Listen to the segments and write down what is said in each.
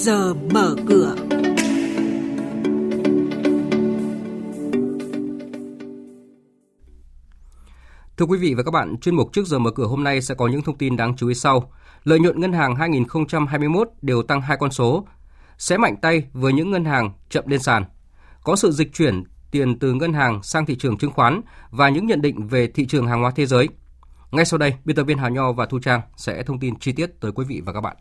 giờ mở cửa. Thưa quý vị và các bạn, chuyên mục trước giờ mở cửa hôm nay sẽ có những thông tin đáng chú ý sau. Lợi nhuận ngân hàng 2021 đều tăng hai con số, sẽ mạnh tay với những ngân hàng chậm lên sàn. Có sự dịch chuyển tiền từ ngân hàng sang thị trường chứng khoán và những nhận định về thị trường hàng hóa thế giới. Ngay sau đây, biên tập viên Hà Nho và Thu Trang sẽ thông tin chi tiết tới quý vị và các bạn.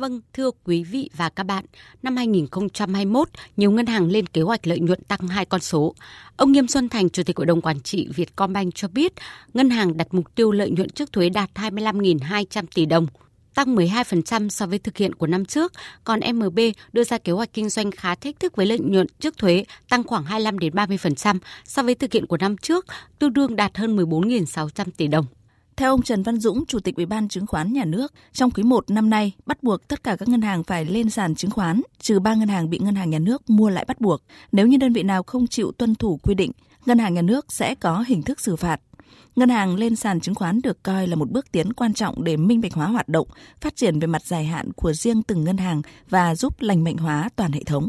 Vâng, thưa quý vị và các bạn, năm 2021, nhiều ngân hàng lên kế hoạch lợi nhuận tăng hai con số. Ông Nghiêm Xuân Thành, Chủ tịch Hội đồng Quản trị Vietcombank cho biết, ngân hàng đặt mục tiêu lợi nhuận trước thuế đạt 25.200 tỷ đồng, tăng 12% so với thực hiện của năm trước, còn MB đưa ra kế hoạch kinh doanh khá thách thức với lợi nhuận trước thuế tăng khoảng 25 đến 30% so với thực hiện của năm trước, tương đương đạt hơn 14.600 tỷ đồng. Theo ông Trần Văn Dũng, Chủ tịch Ủy ban Chứng khoán Nhà nước, trong quý 1 năm nay bắt buộc tất cả các ngân hàng phải lên sàn chứng khoán, trừ 3 ngân hàng bị ngân hàng nhà nước mua lại bắt buộc. Nếu như đơn vị nào không chịu tuân thủ quy định, ngân hàng nhà nước sẽ có hình thức xử phạt. Ngân hàng lên sàn chứng khoán được coi là một bước tiến quan trọng để minh bạch hóa hoạt động, phát triển về mặt dài hạn của riêng từng ngân hàng và giúp lành mạnh hóa toàn hệ thống.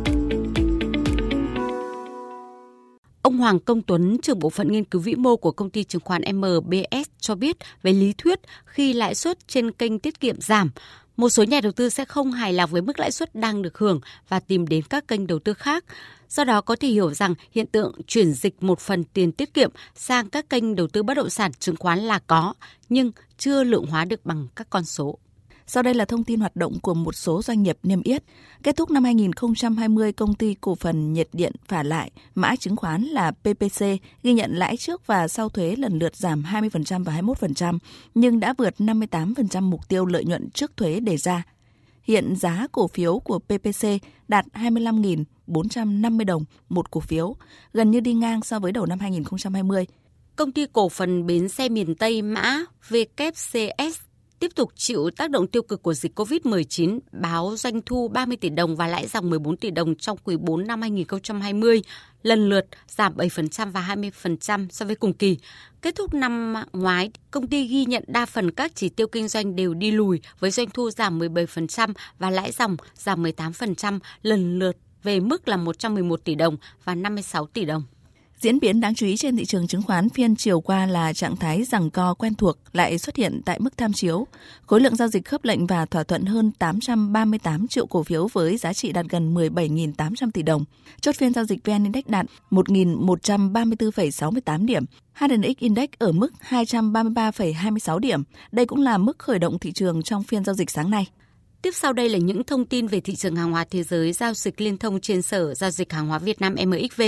Ông Hoàng Công Tuấn, trưởng bộ phận nghiên cứu vĩ mô của công ty chứng khoán MBS cho biết về lý thuyết khi lãi suất trên kênh tiết kiệm giảm, một số nhà đầu tư sẽ không hài lòng với mức lãi suất đang được hưởng và tìm đến các kênh đầu tư khác. Do đó có thể hiểu rằng hiện tượng chuyển dịch một phần tiền tiết kiệm sang các kênh đầu tư bất động sản chứng khoán là có, nhưng chưa lượng hóa được bằng các con số. Sau đây là thông tin hoạt động của một số doanh nghiệp niêm yết. Kết thúc năm 2020, công ty cổ phần nhiệt điện phả lại, mã chứng khoán là PPC, ghi nhận lãi trước và sau thuế lần lượt giảm 20% và 21%, nhưng đã vượt 58% mục tiêu lợi nhuận trước thuế đề ra. Hiện giá cổ phiếu của PPC đạt 25.450 đồng một cổ phiếu, gần như đi ngang so với đầu năm 2020. Công ty cổ phần bến xe miền Tây mã VKCS tiếp tục chịu tác động tiêu cực của dịch COVID-19, báo doanh thu 30 tỷ đồng và lãi dòng 14 tỷ đồng trong quý 4 năm 2020, lần lượt giảm 7% và 20% so với cùng kỳ. Kết thúc năm ngoái, công ty ghi nhận đa phần các chỉ tiêu kinh doanh đều đi lùi với doanh thu giảm 17% và lãi dòng giảm 18%, lần lượt về mức là 111 tỷ đồng và 56 tỷ đồng. Diễn biến đáng chú ý trên thị trường chứng khoán phiên chiều qua là trạng thái rằng co quen thuộc lại xuất hiện tại mức tham chiếu. Khối lượng giao dịch khớp lệnh và thỏa thuận hơn 838 triệu cổ phiếu với giá trị đạt gần 17.800 tỷ đồng. Chốt phiên giao dịch VN Index đạt 1.134,68 điểm. HNX Index ở mức 233,26 điểm. Đây cũng là mức khởi động thị trường trong phiên giao dịch sáng nay. Tiếp sau đây là những thông tin về thị trường hàng hóa thế giới giao dịch liên thông trên Sở Giao dịch Hàng hóa Việt Nam MXV.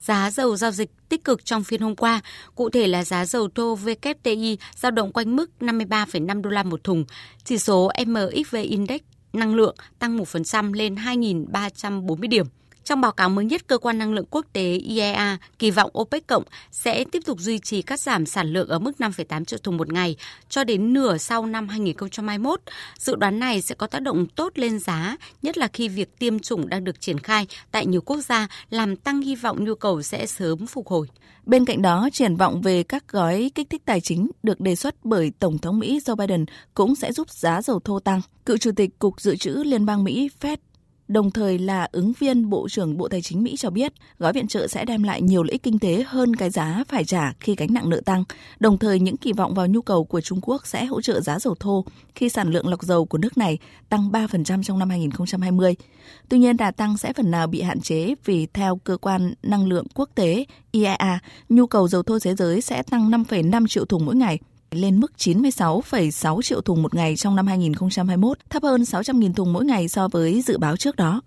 Giá dầu giao dịch tích cực trong phiên hôm qua, cụ thể là giá dầu thô WTI giao động quanh mức 53,5 đô la một thùng. Chỉ số MXV Index năng lượng tăng 1% lên 2.340 điểm. Trong báo cáo mới nhất, cơ quan năng lượng quốc tế IEA kỳ vọng OPEC cộng sẽ tiếp tục duy trì cắt giảm sản lượng ở mức 5,8 triệu thùng một ngày cho đến nửa sau năm 2021. Dự đoán này sẽ có tác động tốt lên giá, nhất là khi việc tiêm chủng đang được triển khai tại nhiều quốc gia làm tăng hy vọng nhu cầu sẽ sớm phục hồi. Bên cạnh đó, triển vọng về các gói kích thích tài chính được đề xuất bởi Tổng thống Mỹ Joe Biden cũng sẽ giúp giá dầu thô tăng. Cựu Chủ tịch Cục Dự trữ Liên bang Mỹ Fed đồng thời là ứng viên Bộ trưởng Bộ Tài chính Mỹ cho biết gói viện trợ sẽ đem lại nhiều lợi ích kinh tế hơn cái giá phải trả khi gánh nặng nợ tăng. Đồng thời những kỳ vọng vào nhu cầu của Trung Quốc sẽ hỗ trợ giá dầu thô khi sản lượng lọc dầu của nước này tăng 3% trong năm 2020. Tuy nhiên đà tăng sẽ phần nào bị hạn chế vì theo cơ quan năng lượng quốc tế IEA, nhu cầu dầu thô thế giới sẽ tăng 5,5 triệu thùng mỗi ngày lên mức 96,6 triệu thùng một ngày trong năm 2021, thấp hơn 600.000 thùng mỗi ngày so với dự báo trước đó.